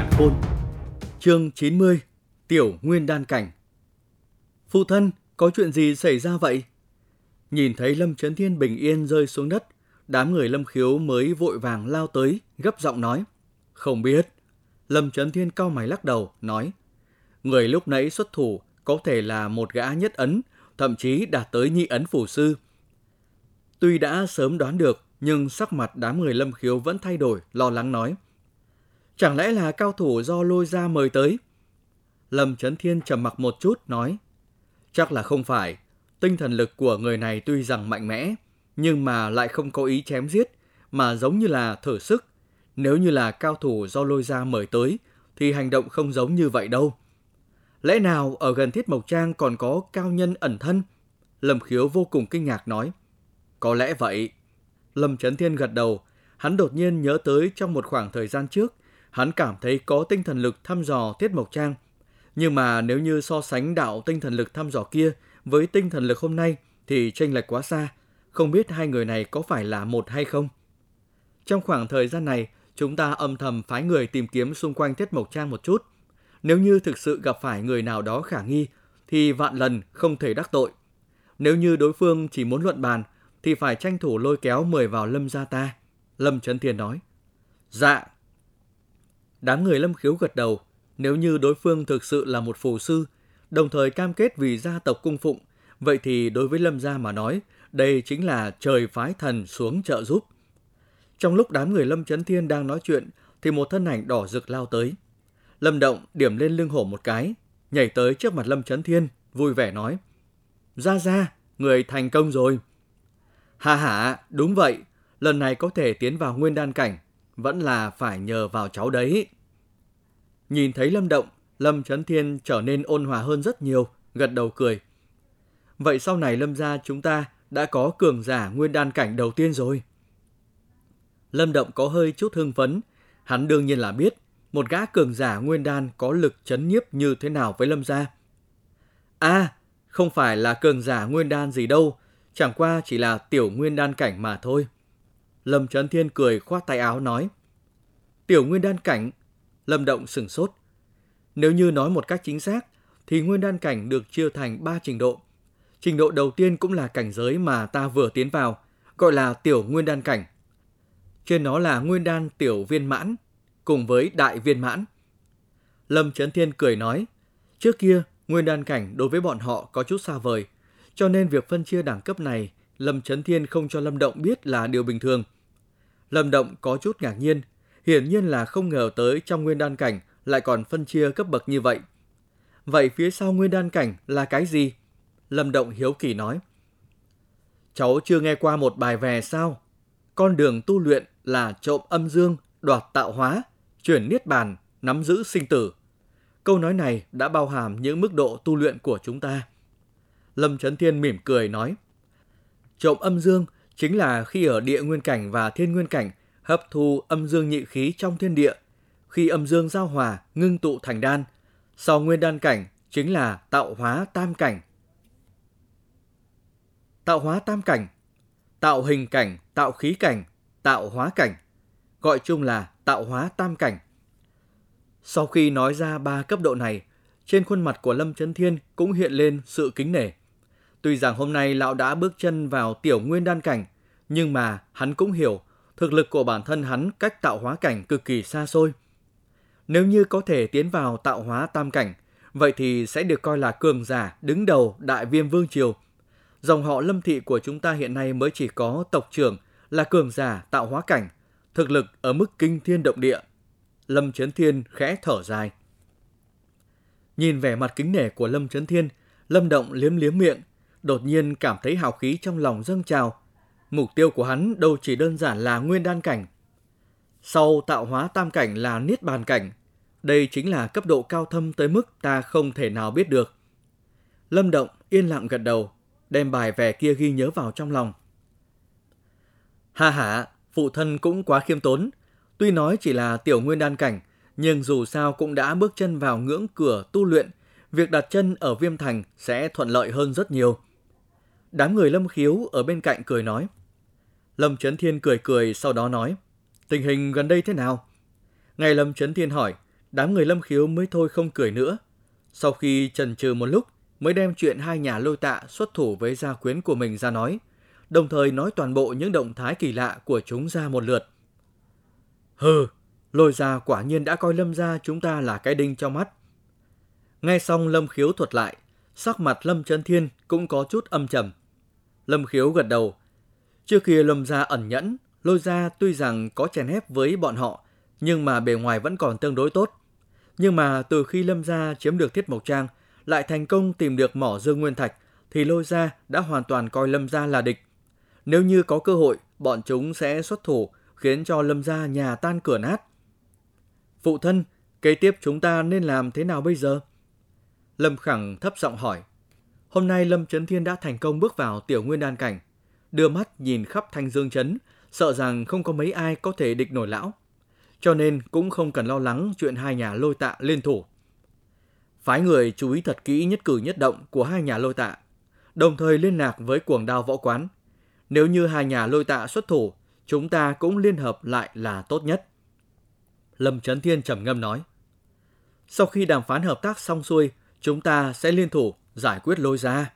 cản khôn. Chương 90 Tiểu Nguyên Đan Cảnh Phụ thân, có chuyện gì xảy ra vậy? Nhìn thấy Lâm Trấn Thiên bình yên rơi xuống đất, đám người Lâm Khiếu mới vội vàng lao tới, gấp giọng nói. Không biết. Lâm Trấn Thiên cao mày lắc đầu, nói. Người lúc nãy xuất thủ có thể là một gã nhất ấn, thậm chí đạt tới nhị ấn phủ sư. Tuy đã sớm đoán được, nhưng sắc mặt đám người Lâm Khiếu vẫn thay đổi, lo lắng nói. Chẳng lẽ là cao thủ do lôi ra mời tới? Lâm Trấn Thiên trầm mặc một chút, nói. Chắc là không phải. Tinh thần lực của người này tuy rằng mạnh mẽ, nhưng mà lại không có ý chém giết, mà giống như là thử sức. Nếu như là cao thủ do lôi ra mời tới, thì hành động không giống như vậy đâu. Lẽ nào ở gần Thiết Mộc Trang còn có cao nhân ẩn thân? Lâm Khiếu vô cùng kinh ngạc nói. Có lẽ vậy. Lâm Trấn Thiên gật đầu. Hắn đột nhiên nhớ tới trong một khoảng thời gian trước, hắn cảm thấy có tinh thần lực thăm dò Tiết Mộc Trang. Nhưng mà nếu như so sánh đạo tinh thần lực thăm dò kia với tinh thần lực hôm nay thì chênh lệch quá xa. Không biết hai người này có phải là một hay không? Trong khoảng thời gian này, chúng ta âm thầm phái người tìm kiếm xung quanh Tiết Mộc Trang một chút. Nếu như thực sự gặp phải người nào đó khả nghi, thì vạn lần không thể đắc tội. Nếu như đối phương chỉ muốn luận bàn, thì phải tranh thủ lôi kéo mời vào lâm gia ta. Lâm Trấn Thiên nói. Dạ. Đám người lâm khiếu gật đầu, nếu như đối phương thực sự là một phù sư, đồng thời cam kết vì gia tộc cung phụng, vậy thì đối với lâm gia mà nói, đây chính là trời phái thần xuống trợ giúp. Trong lúc đám người lâm Trấn Thiên đang nói chuyện, thì một thân ảnh đỏ rực lao tới. Lâm Động điểm lên lưng hổ một cái, nhảy tới trước mặt Lâm Trấn Thiên, vui vẻ nói. Ra ra, người thành công rồi. Hà hả, đúng vậy, lần này có thể tiến vào nguyên đan cảnh, vẫn là phải nhờ vào cháu đấy. Nhìn thấy Lâm Động, Lâm Trấn Thiên trở nên ôn hòa hơn rất nhiều, gật đầu cười. Vậy sau này Lâm gia chúng ta đã có cường giả nguyên đan cảnh đầu tiên rồi. Lâm Động có hơi chút hưng phấn, hắn đương nhiên là biết một gã cường giả nguyên đan có lực chấn nhiếp như thế nào với Lâm gia. À, không phải là cường giả nguyên đan gì đâu, chẳng qua chỉ là tiểu nguyên đan cảnh mà thôi. Lâm Trấn Thiên cười khoát tay áo nói. Tiểu nguyên đan cảnh, Lâm Động sừng sốt. Nếu như nói một cách chính xác, thì nguyên đan cảnh được chia thành 3 trình độ. Trình độ đầu tiên cũng là cảnh giới mà ta vừa tiến vào, gọi là tiểu nguyên đan cảnh. Trên nó là nguyên đan tiểu viên mãn, cùng với đại viên mãn. Lâm Trấn Thiên cười nói, trước kia nguyên đan cảnh đối với bọn họ có chút xa vời, cho nên việc phân chia đẳng cấp này Lâm Trấn Thiên không cho Lâm Động biết là điều bình thường. Lâm Động có chút ngạc nhiên, hiển nhiên là không ngờ tới trong nguyên đan cảnh lại còn phân chia cấp bậc như vậy. Vậy phía sau nguyên đan cảnh là cái gì? Lâm Động hiếu kỳ nói. Cháu chưa nghe qua một bài về sao? Con đường tu luyện là trộm âm dương, đoạt tạo hóa, chuyển niết bàn, nắm giữ sinh tử. Câu nói này đã bao hàm những mức độ tu luyện của chúng ta. Lâm Trấn Thiên mỉm cười nói, trộm âm dương chính là khi ở địa nguyên cảnh và thiên nguyên cảnh hấp thu âm dương nhị khí trong thiên địa. Khi âm dương giao hòa, ngưng tụ thành đan. Sau nguyên đan cảnh chính là tạo hóa tam cảnh. Tạo hóa tam cảnh, tạo hình cảnh, tạo khí cảnh, tạo hóa cảnh, gọi chung là tạo hóa tam cảnh. Sau khi nói ra ba cấp độ này, trên khuôn mặt của Lâm Chấn Thiên cũng hiện lên sự kính nể. Tuy rằng hôm nay lão đã bước chân vào tiểu nguyên đan cảnh, nhưng mà hắn cũng hiểu thực lực của bản thân hắn cách tạo hóa cảnh cực kỳ xa xôi. Nếu như có thể tiến vào tạo hóa tam cảnh, vậy thì sẽ được coi là cường giả đứng đầu đại viêm vương triều. Dòng họ lâm thị của chúng ta hiện nay mới chỉ có tộc trưởng là cường giả tạo hóa cảnh, thực lực ở mức kinh thiên động địa. Lâm Trấn Thiên khẽ thở dài. Nhìn vẻ mặt kính nể của Lâm Trấn Thiên, Lâm Động liếm liếm miệng, đột nhiên cảm thấy hào khí trong lòng dâng trào. Mục tiêu của hắn đâu chỉ đơn giản là nguyên đan cảnh. Sau tạo hóa tam cảnh là niết bàn cảnh. Đây chính là cấp độ cao thâm tới mức ta không thể nào biết được. Lâm Động yên lặng gật đầu, đem bài vẻ kia ghi nhớ vào trong lòng. Ha ha, phụ thân cũng quá khiêm tốn. Tuy nói chỉ là tiểu nguyên đan cảnh, nhưng dù sao cũng đã bước chân vào ngưỡng cửa tu luyện, việc đặt chân ở Viêm Thành sẽ thuận lợi hơn rất nhiều. Đám người Lâm Khiếu ở bên cạnh cười nói. Lâm Trấn Thiên cười cười sau đó nói, tình hình gần đây thế nào? Ngày Lâm Trấn Thiên hỏi, Đám người lâm khiếu mới thôi không cười nữa. Sau khi trần trừ một lúc, mới đem chuyện hai nhà lôi tạ xuất thủ với gia quyến của mình ra nói, đồng thời nói toàn bộ những động thái kỳ lạ của chúng ra một lượt. Hừ, lôi gia quả nhiên đã coi lâm gia chúng ta là cái đinh trong mắt. Nghe xong lâm khiếu thuật lại, sắc mặt lâm chân thiên cũng có chút âm trầm. Lâm khiếu gật đầu. Trước kia lâm gia ẩn nhẫn, lôi gia tuy rằng có chèn ép với bọn họ, nhưng mà bề ngoài vẫn còn tương đối tốt. Nhưng mà từ khi lâm gia chiếm được thiết mộc trang, lại thành công tìm được mỏ dương nguyên thạch, thì lôi gia đã hoàn toàn coi lâm gia là địch. Nếu như có cơ hội, bọn chúng sẽ xuất thủ, khiến cho lâm gia nhà tan cửa nát. Phụ thân, kế tiếp chúng ta nên làm thế nào bây giờ? Lâm Khẳng thấp giọng hỏi. Hôm nay Lâm Trấn Thiên đã thành công bước vào tiểu nguyên đan cảnh, đưa mắt nhìn khắp thanh dương chấn, sợ rằng không có mấy ai có thể địch nổi lão. Cho nên cũng không cần lo lắng chuyện hai nhà lôi tạ liên thủ. Phái người chú ý thật kỹ nhất cử nhất động của hai nhà lôi tạ, đồng thời liên lạc với cuồng đao võ quán. Nếu như hai nhà lôi tạ xuất thủ, chúng ta cũng liên hợp lại là tốt nhất. Lâm Trấn Thiên trầm ngâm nói. Sau khi đàm phán hợp tác xong xuôi, chúng ta sẽ liên thủ giải quyết lôi ra.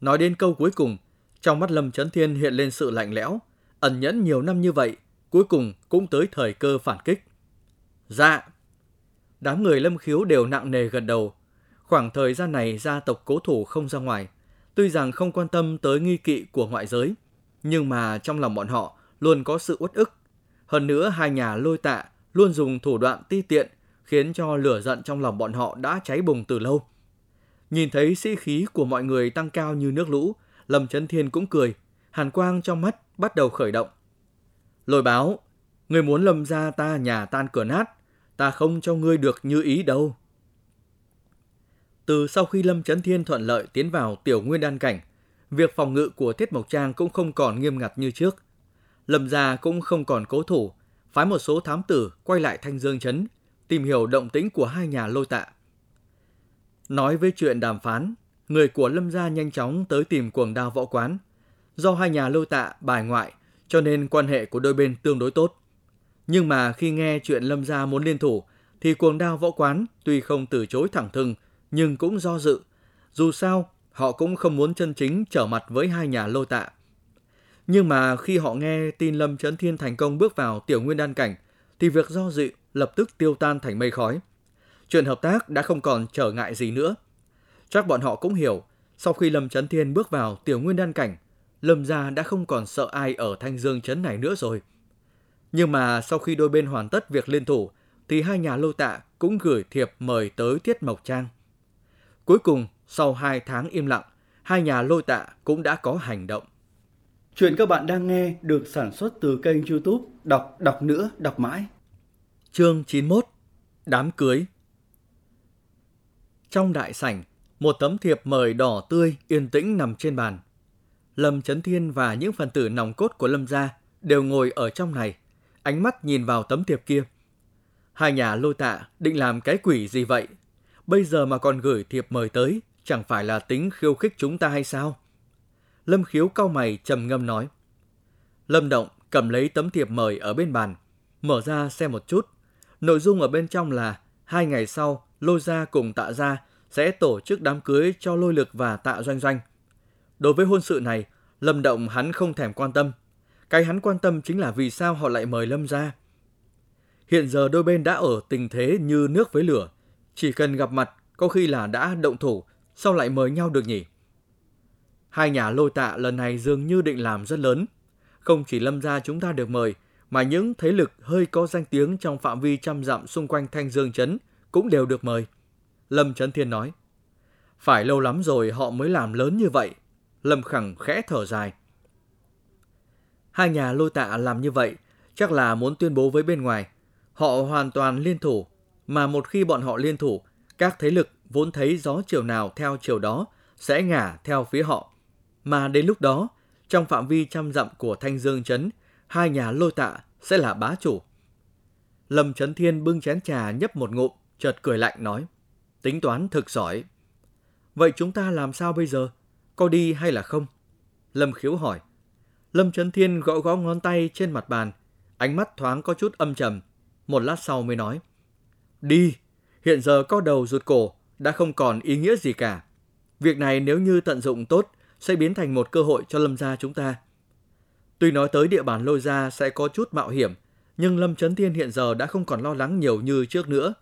Nói đến câu cuối cùng, trong mắt Lâm Trấn Thiên hiện lên sự lạnh lẽo, ẩn nhẫn nhiều năm như vậy, cuối cùng cũng tới thời cơ phản kích. Dạ. Đám người Lâm Khiếu đều nặng nề gật đầu. Khoảng thời gian này gia tộc cố thủ không ra ngoài, tuy rằng không quan tâm tới nghi kỵ của ngoại giới, nhưng mà trong lòng bọn họ luôn có sự uất ức. Hơn nữa hai nhà lôi tạ luôn dùng thủ đoạn ti tiện khiến cho lửa giận trong lòng bọn họ đã cháy bùng từ lâu. Nhìn thấy sĩ khí của mọi người tăng cao như nước lũ, Lâm Trấn Thiên cũng cười, hàn quang trong mắt bắt đầu khởi động. Lôi báo, người muốn lâm ra ta nhà tan cửa nát, ta không cho ngươi được như ý đâu. Từ sau khi Lâm Trấn Thiên thuận lợi tiến vào tiểu nguyên đan cảnh, việc phòng ngự của Tiết Mộc Trang cũng không còn nghiêm ngặt như trước. Lâm gia cũng không còn cố thủ, phái một số thám tử quay lại Thanh Dương Trấn, tìm hiểu động tĩnh của hai nhà lôi tạ. Nói với chuyện đàm phán, người của Lâm gia nhanh chóng tới tìm cuồng đao võ quán. Do hai nhà lôi tạ bài ngoại, cho nên quan hệ của đôi bên tương đối tốt. Nhưng mà khi nghe chuyện Lâm gia muốn liên thủ, thì cuồng đao võ quán tuy không từ chối thẳng thừng, nhưng cũng do dự. Dù sao, họ cũng không muốn chân chính trở mặt với hai nhà lôi tạ. Nhưng mà khi họ nghe tin Lâm Trấn Thiên thành công bước vào tiểu nguyên đan cảnh, thì việc do dự lập tức tiêu tan thành mây khói. Chuyện hợp tác đã không còn trở ngại gì nữa. Chắc bọn họ cũng hiểu, sau khi Lâm Trấn Thiên bước vào tiểu nguyên đan cảnh, Lâm gia đã không còn sợ ai ở Thanh Dương Trấn này nữa rồi. Nhưng mà sau khi đôi bên hoàn tất việc liên thủ, thì hai nhà lô tạ cũng gửi thiệp mời tới Tiết Mộc Trang. Cuối cùng, sau hai tháng im lặng, hai nhà lôi tạ cũng đã có hành động. Chuyện các bạn đang nghe được sản xuất từ kênh youtube Đọc Đọc Nữa Đọc Mãi. Chương 91 Đám cưới trong đại sảnh, một tấm thiệp mời đỏ tươi yên tĩnh nằm trên bàn. Lâm Trấn Thiên và những phần tử nòng cốt của Lâm gia đều ngồi ở trong này, ánh mắt nhìn vào tấm thiệp kia. Hai nhà lôi tạ định làm cái quỷ gì vậy? Bây giờ mà còn gửi thiệp mời tới, chẳng phải là tính khiêu khích chúng ta hay sao? Lâm khiếu cau mày trầm ngâm nói. Lâm động cầm lấy tấm thiệp mời ở bên bàn, mở ra xem một chút. Nội dung ở bên trong là hai ngày sau, lôi gia cùng tạ gia sẽ tổ chức đám cưới cho lôi lực và tạ doanh doanh. Đối với hôn sự này, Lâm Động hắn không thèm quan tâm. Cái hắn quan tâm chính là vì sao họ lại mời Lâm ra. Hiện giờ đôi bên đã ở tình thế như nước với lửa. Chỉ cần gặp mặt, có khi là đã động thủ, sao lại mời nhau được nhỉ? Hai nhà lôi tạ lần này dường như định làm rất lớn. Không chỉ Lâm gia chúng ta được mời, mà những thế lực hơi có danh tiếng trong phạm vi trăm dặm xung quanh Thanh Dương Trấn cũng đều được mời. Lâm Trấn Thiên nói, phải lâu lắm rồi họ mới làm lớn như vậy. Lâm Khẳng khẽ thở dài. Hai nhà lôi tạ làm như vậy chắc là muốn tuyên bố với bên ngoài. Họ hoàn toàn liên thủ, mà một khi bọn họ liên thủ, các thế lực vốn thấy gió chiều nào theo chiều đó sẽ ngả theo phía họ. Mà đến lúc đó, trong phạm vi trăm dặm của Thanh Dương Trấn, hai nhà lôi tạ sẽ là bá chủ. Lâm Trấn Thiên bưng chén trà nhấp một ngụm, chợt cười lạnh nói. Tính toán thực giỏi. Vậy chúng ta làm sao bây giờ? Có đi hay là không? Lâm khiếu hỏi. Lâm Trấn Thiên gõ gõ ngón tay trên mặt bàn, ánh mắt thoáng có chút âm trầm. Một lát sau mới nói. Đi, hiện giờ có đầu rụt cổ đã không còn ý nghĩa gì cả. Việc này nếu như tận dụng tốt sẽ biến thành một cơ hội cho Lâm gia chúng ta. Tuy nói tới địa bàn lôi gia sẽ có chút mạo hiểm, nhưng Lâm Trấn Thiên hiện giờ đã không còn lo lắng nhiều như trước nữa.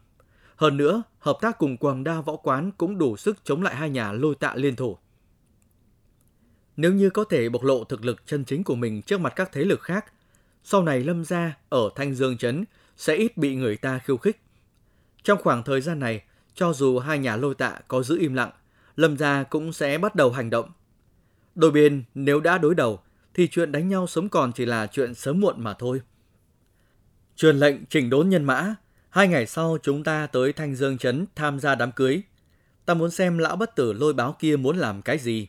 Hơn nữa, hợp tác cùng Quảng Đa Võ Quán cũng đủ sức chống lại hai nhà lôi tạ liên thủ. Nếu như có thể bộc lộ thực lực chân chính của mình trước mặt các thế lực khác, sau này Lâm gia ở Thanh Dương Trấn sẽ ít bị người ta khiêu khích. Trong khoảng thời gian này, cho dù hai nhà lôi tạ có giữ im lặng, Lâm gia cũng sẽ bắt đầu hành động. Đôi bên nếu đã đối đầu, thì chuyện đánh nhau sống còn chỉ là chuyện sớm muộn mà thôi. Truyền lệnh chỉnh đốn nhân mã, hai ngày sau chúng ta tới Thanh Dương Trấn tham gia đám cưới. Ta muốn xem lão bất tử lôi báo kia muốn làm cái gì.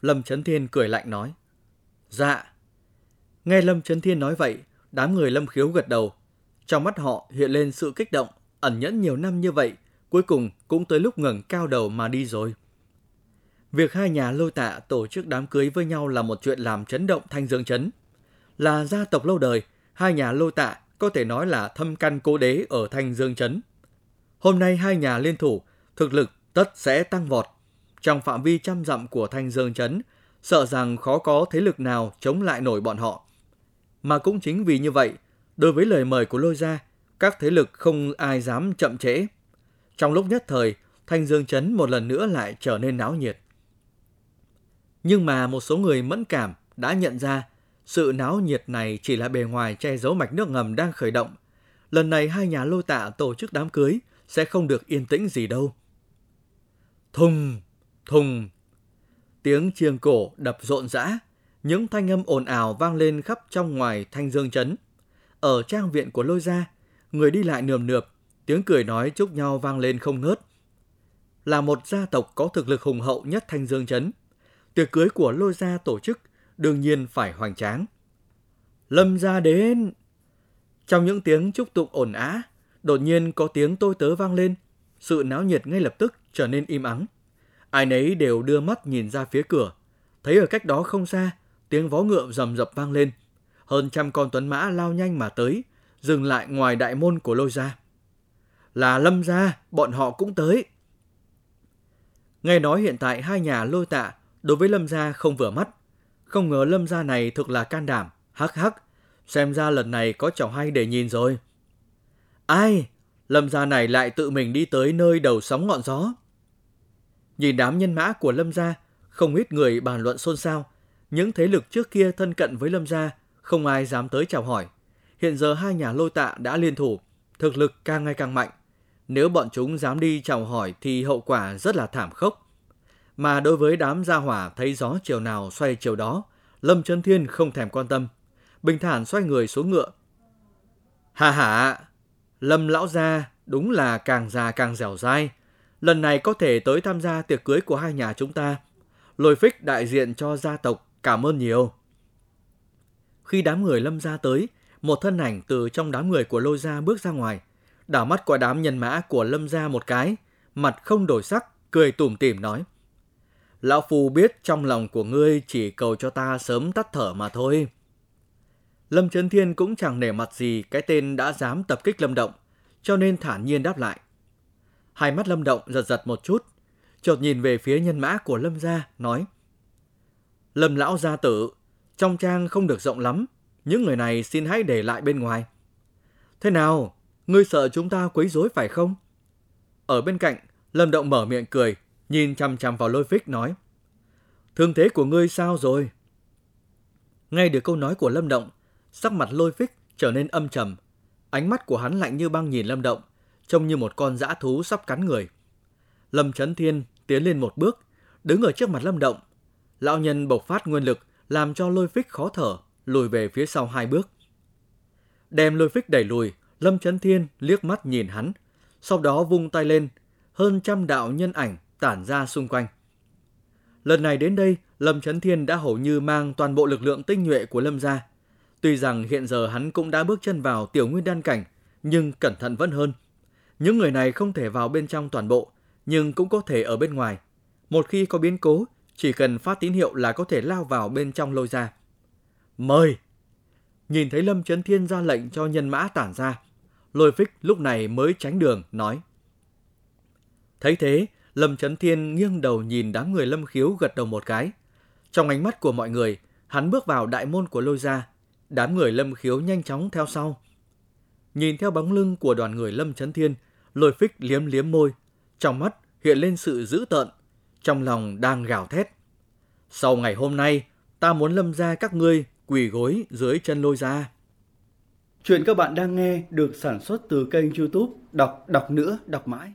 Lâm Trấn Thiên cười lạnh nói. Dạ. Nghe Lâm Trấn Thiên nói vậy, đám người Lâm Khiếu gật đầu. Trong mắt họ hiện lên sự kích động, ẩn nhẫn nhiều năm như vậy, cuối cùng cũng tới lúc ngẩng cao đầu mà đi rồi. Việc hai nhà lôi tạ tổ chức đám cưới với nhau là một chuyện làm chấn động thanh dương chấn. Là gia tộc lâu đời, hai nhà lôi tạ có thể nói là thâm căn cố đế ở thanh dương chấn. Hôm nay hai nhà liên thủ, thực lực tất sẽ tăng vọt. Trong phạm vi trăm dặm của thanh dương chấn, sợ rằng khó có thế lực nào chống lại nổi bọn họ. Mà cũng chính vì như vậy, đối với lời mời của lôi gia, các thế lực không ai dám chậm trễ. Trong lúc nhất thời, Thanh Dương Trấn một lần nữa lại trở nên náo nhiệt. Nhưng mà một số người mẫn cảm đã nhận ra sự náo nhiệt này chỉ là bề ngoài che giấu mạch nước ngầm đang khởi động. Lần này hai nhà lôi tạ tổ chức đám cưới sẽ không được yên tĩnh gì đâu. Thùng, thùng. Tiếng chiêng cổ đập rộn rã, những thanh âm ồn ào vang lên khắp trong ngoài thanh dương trấn. Ở trang viện của lôi gia, người đi lại nườm nượp, tiếng cười nói chúc nhau vang lên không ngớt. Là một gia tộc có thực lực hùng hậu nhất thanh dương trấn, tiệc cưới của lôi gia tổ chức đương nhiên phải hoành tráng. Lâm gia đến! Trong những tiếng chúc tụng ồn ã, đột nhiên có tiếng tôi tớ vang lên, sự náo nhiệt ngay lập tức trở nên im ắng. Ai nấy đều đưa mắt nhìn ra phía cửa, thấy ở cách đó không xa, tiếng vó ngựa rầm rập vang lên. Hơn trăm con tuấn mã lao nhanh mà tới, dừng lại ngoài đại môn của lôi gia. Là lâm gia, bọn họ cũng tới. Nghe nói hiện tại hai nhà lôi tạ đối với lâm gia không vừa mắt. Không ngờ lâm gia này thực là can đảm, hắc hắc, xem ra lần này có trò hay để nhìn rồi. Ai? Lâm gia này lại tự mình đi tới nơi đầu sóng ngọn gió. Nhìn đám nhân mã của lâm gia, không ít người bàn luận xôn xao. Những thế lực trước kia thân cận với lâm gia, không ai dám tới chào hỏi. Hiện giờ hai nhà lôi tạ đã liên thủ, thực lực càng ngày càng mạnh. Nếu bọn chúng dám đi chào hỏi thì hậu quả rất là thảm khốc. Mà đối với đám gia hỏa thấy gió chiều nào xoay chiều đó, Lâm Trấn Thiên không thèm quan tâm. Bình thản xoay người xuống ngựa. Hà hà, Lâm lão gia đúng là càng già càng dẻo dai. Lần này có thể tới tham gia tiệc cưới của hai nhà chúng ta. Lôi phích đại diện cho gia tộc cảm ơn nhiều. Khi đám người lâm gia tới, một thân ảnh từ trong đám người của lôi gia bước ra ngoài. Đảo mắt qua đám nhân mã của lâm gia một cái, mặt không đổi sắc, cười tủm tỉm nói. Lão Phu biết trong lòng của ngươi chỉ cầu cho ta sớm tắt thở mà thôi. Lâm Trấn Thiên cũng chẳng nể mặt gì cái tên đã dám tập kích Lâm Động, cho nên thản nhiên đáp lại. Hai mắt Lâm Động giật giật một chút, chợt nhìn về phía nhân mã của Lâm gia, nói. Lâm lão gia tử, trong trang không được rộng lắm, những người này xin hãy để lại bên ngoài. Thế nào, ngươi sợ chúng ta quấy rối phải không? Ở bên cạnh, Lâm Động mở miệng cười, nhìn chằm chằm vào lôi phích nói. Thương thế của ngươi sao rồi? Ngay được câu nói của Lâm Động, sắc mặt lôi phích trở nên âm trầm. Ánh mắt của hắn lạnh như băng nhìn Lâm Động, trông như một con dã thú sắp cắn người. Lâm Trấn Thiên tiến lên một bước, đứng ở trước mặt Lâm Động. Lão nhân bộc phát nguyên lực, làm cho lôi phích khó thở, lùi về phía sau hai bước. Đem lôi phích đẩy lùi, Lâm Trấn Thiên liếc mắt nhìn hắn, sau đó vung tay lên, hơn trăm đạo nhân ảnh tản ra xung quanh. Lần này đến đây, Lâm Trấn Thiên đã hầu như mang toàn bộ lực lượng tinh nhuệ của Lâm gia. Tuy rằng hiện giờ hắn cũng đã bước chân vào tiểu nguyên đan cảnh, nhưng cẩn thận vẫn hơn. Những người này không thể vào bên trong toàn bộ, nhưng cũng có thể ở bên ngoài. Một khi có biến cố, chỉ cần phát tín hiệu là có thể lao vào bên trong lôi ra. Mời! Nhìn thấy Lâm Trấn Thiên ra lệnh cho nhân mã tản ra, Lôi phích lúc này mới tránh đường, nói. Thấy thế, Lâm Trấn Thiên nghiêng đầu nhìn đám người Lâm Khiếu gật đầu một cái. Trong ánh mắt của mọi người, hắn bước vào đại môn của lôi gia. Đám người Lâm Khiếu nhanh chóng theo sau. Nhìn theo bóng lưng của đoàn người Lâm Trấn Thiên, lôi phích liếm liếm môi. Trong mắt hiện lên sự dữ tợn, trong lòng đang gào thét. Sau ngày hôm nay, ta muốn lâm ra các ngươi quỳ gối dưới chân lôi gia. Chuyện các bạn đang nghe được sản xuất từ kênh youtube Đọc đọc nữa đọc mãi.